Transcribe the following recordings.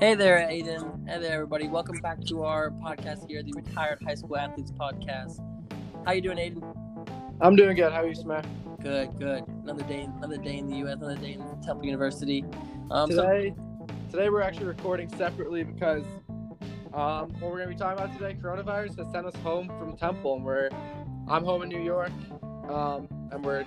Hey there, Aiden. Hey there, everybody. Welcome back to our podcast here, the Retired High School Athletes Podcast. How you doing, Aiden? I'm doing good. How are you, Smack? Good, good. Another day, another day in the U.S., another day in Temple University. Um, today, so... today we're actually recording separately because um, what we're gonna be talking about today, coronavirus has sent us home from Temple, and we're I'm home in New York, um, and we're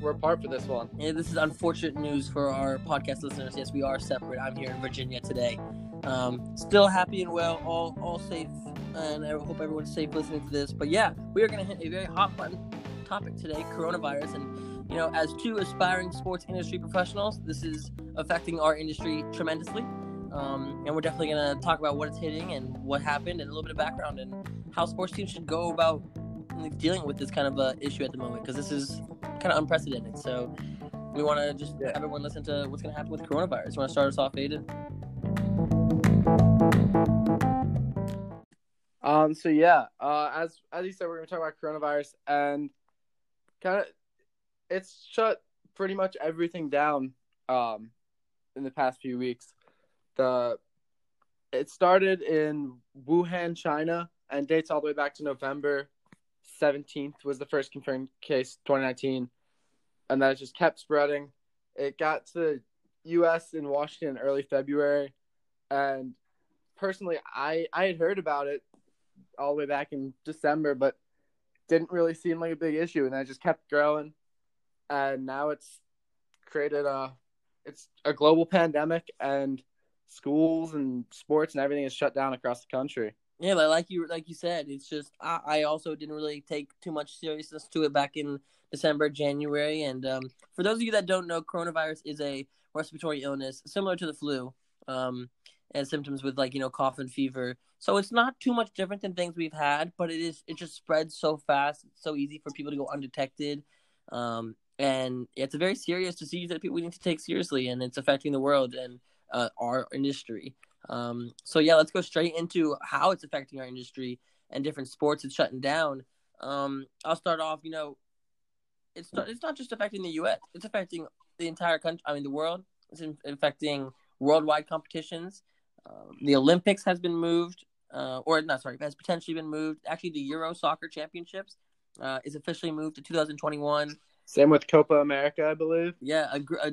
we're apart for this one. Yeah, this is unfortunate news for our podcast listeners. Yes, we are separate. I'm here in Virginia today. Um, still happy and well, all all safe, and I hope everyone's safe listening to this. But yeah, we are going to hit a very hot button topic today: coronavirus. And you know, as two aspiring sports industry professionals, this is affecting our industry tremendously. Um, and we're definitely going to talk about what it's hitting and what happened, and a little bit of background and how sports teams should go about dealing with this kind of uh, issue at the moment because this is kind of unprecedented. So we want to just yeah. have everyone listen to what's going to happen with coronavirus. You want to start us off, Aiden? Um. So yeah. Uh. As as you said, we're going to talk about coronavirus and kind of it's shut pretty much everything down. Um, in the past few weeks, the it started in Wuhan, China, and dates all the way back to November 17th was the first confirmed case 2019 and then it just kept spreading. It got to us in washington early february and personally i i had heard about it all the way back in december but didn't really seem like a big issue and then it just kept growing and now it's created a it's a global pandemic and schools and sports and everything is shut down across the country yeah, but like you like you said, it's just I, I also didn't really take too much seriousness to it back in December, January, and um, for those of you that don't know, coronavirus is a respiratory illness similar to the flu, um, and symptoms with like you know cough and fever. So it's not too much different than things we've had, but it is it just spreads so fast, it's so easy for people to go undetected, um, and it's a very serious disease that people need to take seriously, and it's affecting the world and uh, our industry. Um, so yeah, let's go straight into how it's affecting our industry and different sports it's shutting down. Um, I'll start off. You know, it's not, it's not just affecting the U.S. It's affecting the entire country. I mean, the world. It's affecting worldwide competitions. Uh, the Olympics has been moved, uh, or not sorry, has potentially been moved. Actually, the Euro Soccer Championships uh, is officially moved to 2021. Same with Copa America, I believe. Yeah, a, gr- a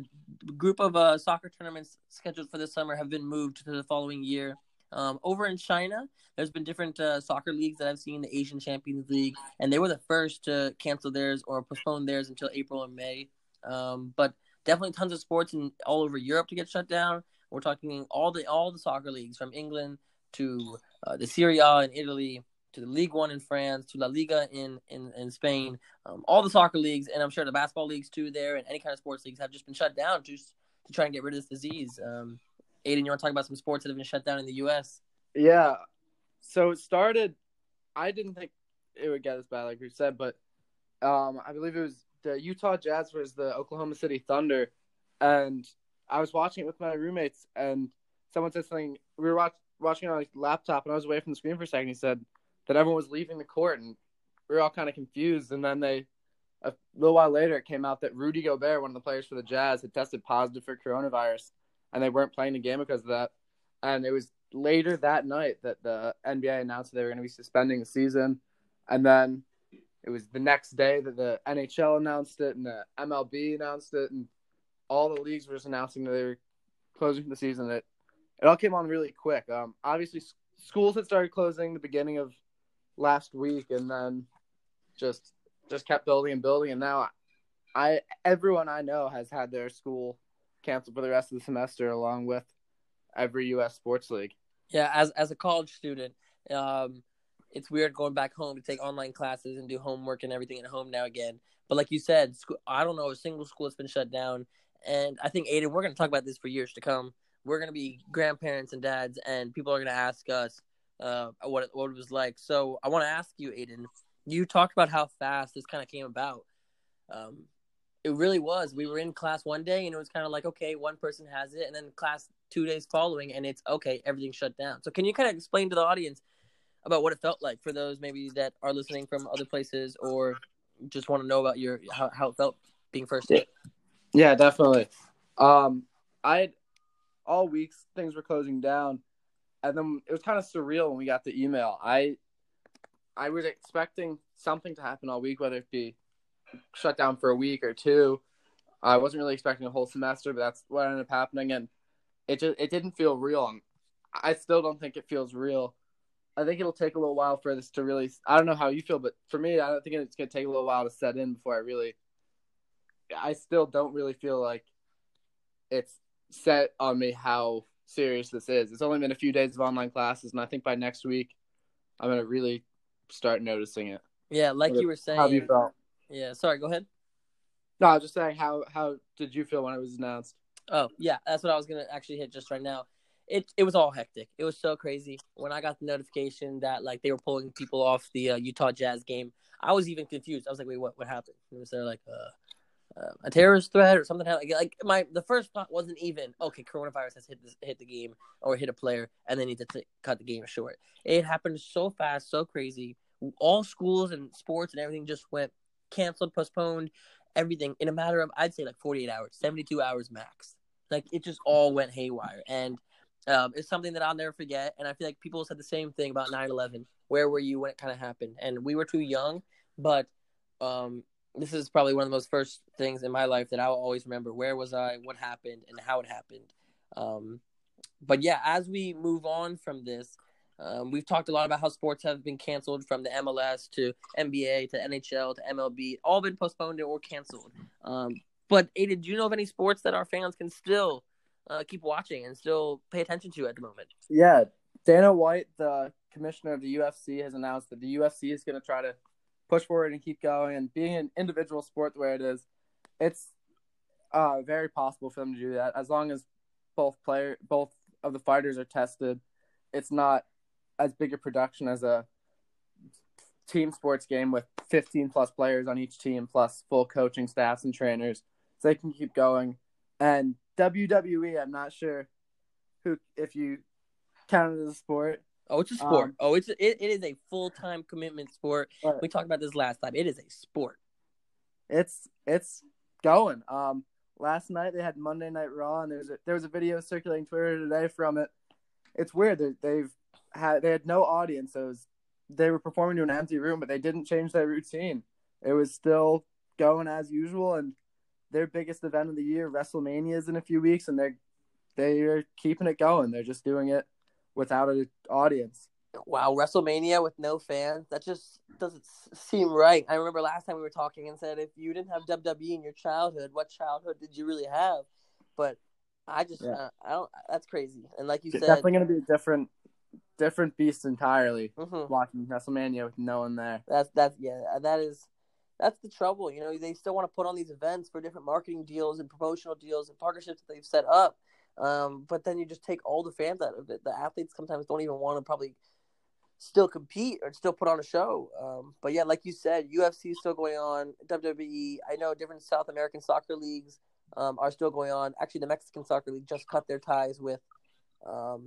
group of uh, soccer tournaments scheduled for this summer have been moved to the following year. Um, over in China, there's been different uh, soccer leagues that I've seen, the Asian Champions League, and they were the first to cancel theirs or postpone theirs until April or May. Um, but definitely tons of sports in all over Europe to get shut down. We're talking all the all the soccer leagues from England to uh, the Serie A in Italy to the League One in France, to La Liga in in, in Spain, um, all the soccer leagues, and I'm sure the basketball leagues too. There and any kind of sports leagues have just been shut down just to try and get rid of this disease. Um, Aiden, you want to talk about some sports that have been shut down in the U.S.? Yeah. So it started. I didn't think it would get as bad, like we said, but um, I believe it was the Utah Jazz versus the Oklahoma City Thunder, and I was watching it with my roommates, and someone said something. We were watch, watching on a laptop, and I was away from the screen for a second. He said, that everyone was leaving the court and we were all kind of confused. And then they, a little while later, it came out that Rudy Gobert, one of the players for the Jazz, had tested positive for coronavirus and they weren't playing the game because of that. And it was later that night that the NBA announced that they were going to be suspending the season. And then it was the next day that the NHL announced it and the MLB announced it. And all the leagues were just announcing that they were closing the season. It, it all came on really quick. Um, obviously, schools had started closing the beginning of last week, and then just just kept building and building, and now I everyone I know has had their school canceled for the rest of the semester, along with every U.S. sports league. Yeah, as as a college student, um, it's weird going back home to take online classes and do homework and everything at home now again. But like you said, school, I don't know a single school that's been shut down, and I think Aiden, we're going to talk about this for years to come. We're going to be grandparents and dads, and people are going to ask us, uh, what it, what it was like. So I want to ask you, Aiden. You talked about how fast this kind of came about. Um, it really was. We were in class one day, and it was kind of like, okay, one person has it, and then class two days following, and it's okay, everything shut down. So can you kind of explain to the audience about what it felt like for those maybe that are listening from other places or just want to know about your how, how it felt being first hit? Yeah, definitely. Um, I all weeks things were closing down, and then it was kind of surreal when we got the email. I I was expecting something to happen all week, whether it be shut down for a week or two. I wasn't really expecting a whole semester, but that's what ended up happening, and it just it didn't feel real. I still don't think it feels real. I think it'll take a little while for this to really. I don't know how you feel, but for me, I don't think it's gonna take a little while to set in before I really. I still don't really feel like it's set on me how serious this is. It's only been a few days of online classes, and I think by next week, I'm gonna really start noticing it. Yeah, like you were saying. How have you felt? Yeah, sorry. Go ahead. No, I was just saying how how did you feel when it was announced? Oh yeah, that's what I was gonna actually hit just right now. It it was all hectic. It was so crazy when I got the notification that like they were pulling people off the uh, Utah Jazz game. I was even confused. I was like, wait, what? What happened? And was there like uh, uh, a terrorist threat or something? Like, like my the first thought wasn't even okay. Coronavirus has hit this, hit the game or hit a player, and they need to t- cut the game short. It happened so fast, so crazy. All schools and sports and everything just went canceled, postponed, everything in a matter of I'd say like 48 hours, 72 hours max. Like it just all went haywire, and um, it's something that I'll never forget. And I feel like people said the same thing about 9/11. Where were you when it kind of happened? And we were too young, but um, this is probably one of the most first things in my life that I'll always remember. Where was I? What happened? And how it happened. Um, but yeah, as we move on from this, um, we've talked a lot about how sports have been canceled from the MLS to NBA to NHL to MLB, all been postponed or canceled. Um, but Aiden, do you know of any sports that our fans can still uh, keep watching and still pay attention to at the moment? Yeah, Dana White, the commissioner of the UFC, has announced that the UFC is going to try to push forward and keep going. And being an individual sport the way it is, it's uh, very possible for them to do that as long as both player, both of the fighters are tested. It's not as big a production as a team sports game with 15 plus players on each team plus full coaching staffs and trainers so they can keep going and WWE I'm not sure who if you count it as a sport oh it's a sport. Um, oh it's it, it is a full-time commitment sport. we talked about this last time. It is a sport. It's it's going. Um last night they had Monday Night Raw and there's a, there was a video circulating Twitter today from it. It's weird. That they've had they had no audience. So was, they were performing to an empty room, but they didn't change their routine. It was still going as usual, and their biggest event of the year, WrestleMania, is in a few weeks, and they're they're keeping it going. They're just doing it without an audience. Wow, WrestleMania with no fans. That just doesn't seem right. I remember last time we were talking and said if you didn't have WWE in your childhood, what childhood did you really have? But I just, yeah. uh, I don't. That's crazy. And like you it's said, definitely going to be a different different beast entirely. Mm-hmm. Watching WrestleMania with no one there. That's that's yeah. That is that's the trouble. You know, they still want to put on these events for different marketing deals and promotional deals and partnerships that they've set up. Um, but then you just take all the fans out of it. The athletes sometimes don't even want to probably still compete or still put on a show. Um, but yeah, like you said, UFC is still going on. WWE, I know different South American soccer leagues um, are still going on. Actually, the Mexican soccer league just cut their ties with um,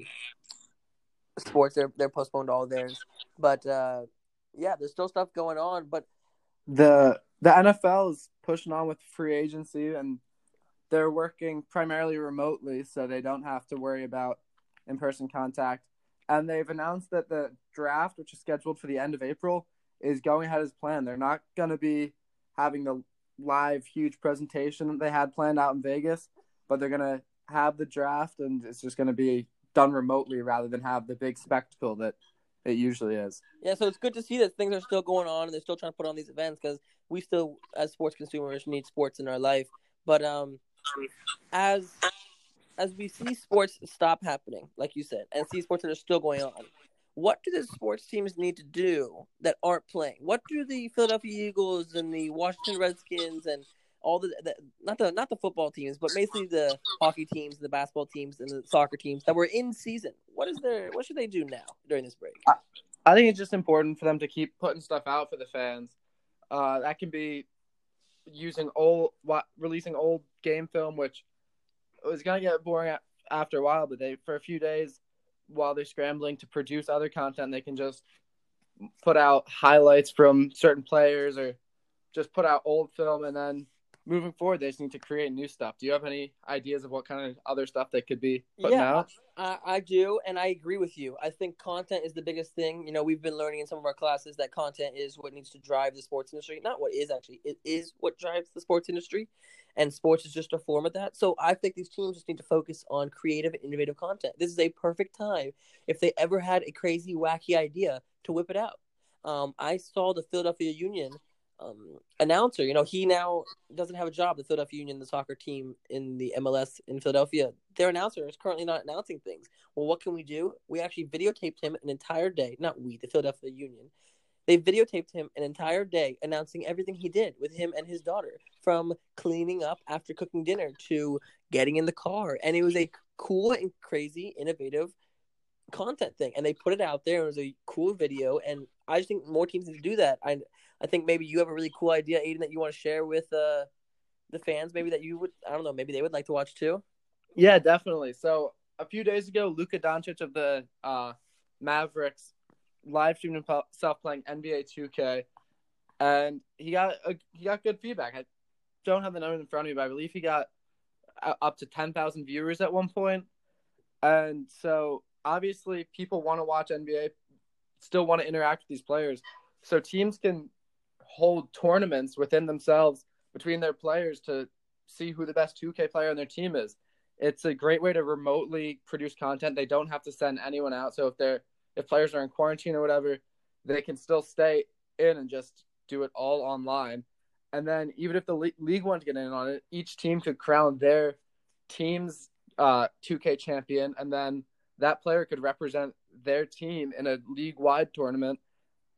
sports. They're they're postponed all theirs, but uh, yeah, there's still stuff going on. But the the NFL is pushing on with free agency, and they're working primarily remotely, so they don't have to worry about in person contact. And they've announced that the draft, which is scheduled for the end of April, is going ahead as planned. They're not going to be having the live huge presentation that they had planned out in Vegas, but they're going to have the draft, and it's just going to be done remotely rather than have the big spectacle that it usually is. Yeah, so it's good to see that things are still going on and they're still trying to put on these events because we still, as sports consumers, need sports in our life. But um, as as we see sports stop happening, like you said, and see sports that are still going on, what do the sports teams need to do that aren't playing? What do the Philadelphia Eagles and the Washington Redskins and all the, the, not the not the football teams, but basically the hockey teams, the basketball teams, and the soccer teams that were in season. What is their what should they do now during this break? I, I think it's just important for them to keep putting stuff out for the fans. Uh, that can be using old releasing old game film, which was gonna get boring after a while. But they for a few days while they're scrambling to produce other content, they can just put out highlights from certain players or just put out old film and then moving forward, they just need to create new stuff. Do you have any ideas of what kind of other stuff they could be putting yeah, out? I, I do, and I agree with you. I think content is the biggest thing. You know, we've been learning in some of our classes that content is what needs to drive the sports industry. Not what is actually, it is what drives the sports industry, and sports is just a form of that. So I think these teams just need to focus on creative and innovative content. This is a perfect time if they ever had a crazy, wacky idea to whip it out. Um, I saw the Philadelphia Union um, announcer. You know, he now doesn't have a job. The Philadelphia Union, the soccer team in the MLS in Philadelphia, their announcer is currently not announcing things. Well, what can we do? We actually videotaped him an entire day. Not we, the Philadelphia Union. They videotaped him an entire day announcing everything he did with him and his daughter, from cleaning up after cooking dinner to getting in the car. And it was a cool and crazy, innovative content thing. And they put it out there. It was a cool video. And I just think more teams need to do that. I I think maybe you have a really cool idea, Aiden, that you want to share with uh, the fans. Maybe that you would, I don't know, maybe they would like to watch too. Yeah, definitely. So a few days ago, Luka Doncic of the uh, Mavericks live streamed himself playing NBA 2K, and he got a, he got good feedback. I don't have the numbers in front of me, but I believe he got uh, up to 10,000 viewers at one point. And so obviously, people want to watch NBA, still want to interact with these players. So teams can hold tournaments within themselves between their players to see who the best 2K player on their team is. It's a great way to remotely produce content. They don't have to send anyone out. So if they're if players are in quarantine or whatever, they can still stay in and just do it all online. And then even if the league wanted to get in on it, each team could crown their team's uh, 2K champion, and then that player could represent their team in a league wide tournament,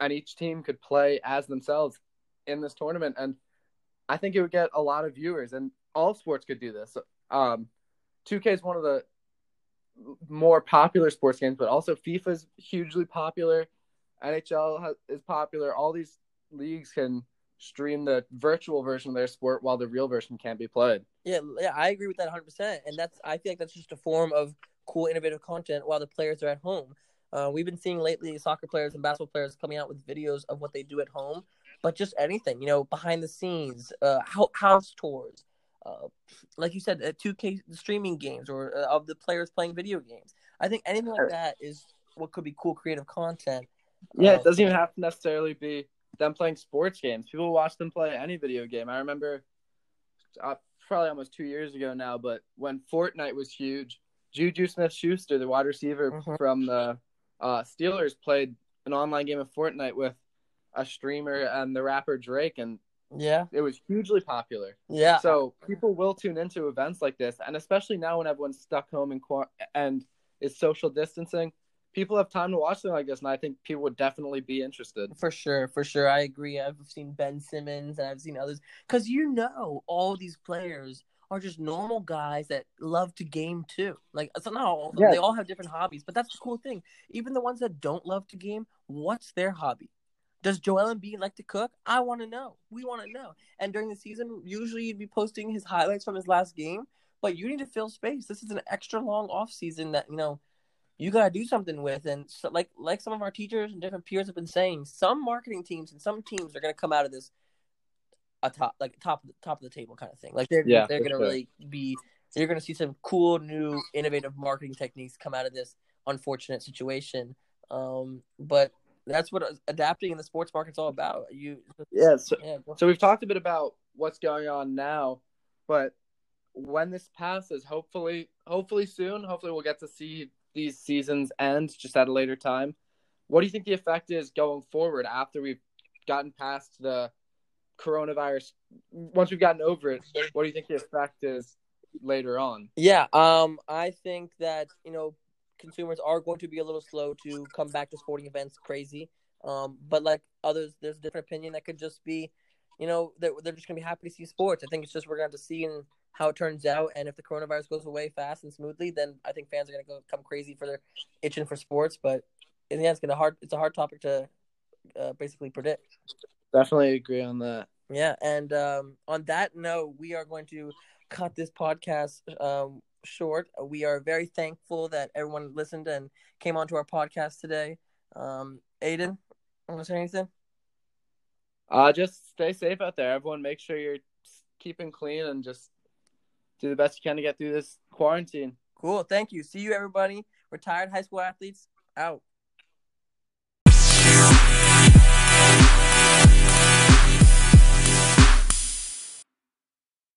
and each team could play as themselves in this tournament. And I think it would get a lot of viewers, and all sports could do this. Um, 2K is one of the more popular sports games, but also FIFA is hugely popular. NHL is popular. All these leagues can stream the virtual version of their sport while the real version can't be played. Yeah, yeah, I agree with that 100%. And that's I feel like that's just a form of cool innovative content while the players are at home. Uh, we've been seeing lately soccer players and basketball players coming out with videos of what they do at home, but just anything, you know, behind the scenes, uh, house tours, uh, like you said, uh, 2K streaming games or uh, of the players playing video games. I think anything like that is what could be cool creative content. Yeah, it uh, doesn't even have to necessarily be them playing sports games. People watch them play any video game. I remember uh, probably almost two years ago now, but when Fortnite was huge, Juju Smith Schuster, the wide receiver mm-hmm. from the uh, Steelers, played an online game of Fortnite with a streamer and the rapper Drake, and yeah, it was hugely popular. Yeah, so people will tune into events like this, and especially now when everyone's stuck home and and is social distancing people have time to watch something like this, and I think people would definitely be interested. For sure, for sure, I agree. I've seen Ben Simmons and I've seen others because you know all these players are just normal guys that love to game too. Like so not all yeah. they all have different hobbies, but that's the cool thing. Even the ones that don't love to game, what's their hobby? Does Joel Embiid like to cook? I want to know. We want to know. And during the season, usually you'd be posting his highlights from his last game, but you need to fill space. This is an extra long off season that you know you got to do something with. And so, like like some of our teachers and different peers have been saying, some marketing teams and some teams are going to come out of this a top like top top of the table kind of thing. Like they're yeah, they're going to sure. really be you're going to see some cool new innovative marketing techniques come out of this unfortunate situation. Um, but that's what adapting in the sports market's all about. You yeah. So, yeah, so we've talked a bit about what's going on now, but when this passes, hopefully, hopefully soon, hopefully we'll get to see these seasons end just at a later time. What do you think the effect is going forward after we've gotten past the coronavirus? Once we've gotten over it, what do you think the effect is later on? Yeah, um, I think that you know consumers are going to be a little slow to come back to sporting events crazy. Um, but like others, there's a different opinion that could just be, you know, they're, they're just gonna be happy to see sports. I think it's just we're gonna have to see and how it turns out. And if the coronavirus goes away fast and smoothly, then I think fans are going to go come crazy for their itching for sports. But in the end, it's going to hard. It's a hard topic to uh, basically predict. Definitely agree on that. Yeah, and um, on that note, we are going to cut this podcast um, short. We are very thankful that everyone listened and came onto our podcast today. Um, Aiden, want to say anything? Uh, just stay safe out there. Everyone, make sure you're keeping clean and just do the best you can to get through this quarantine. Cool. Thank you. See you, everybody. Retired high school athletes out.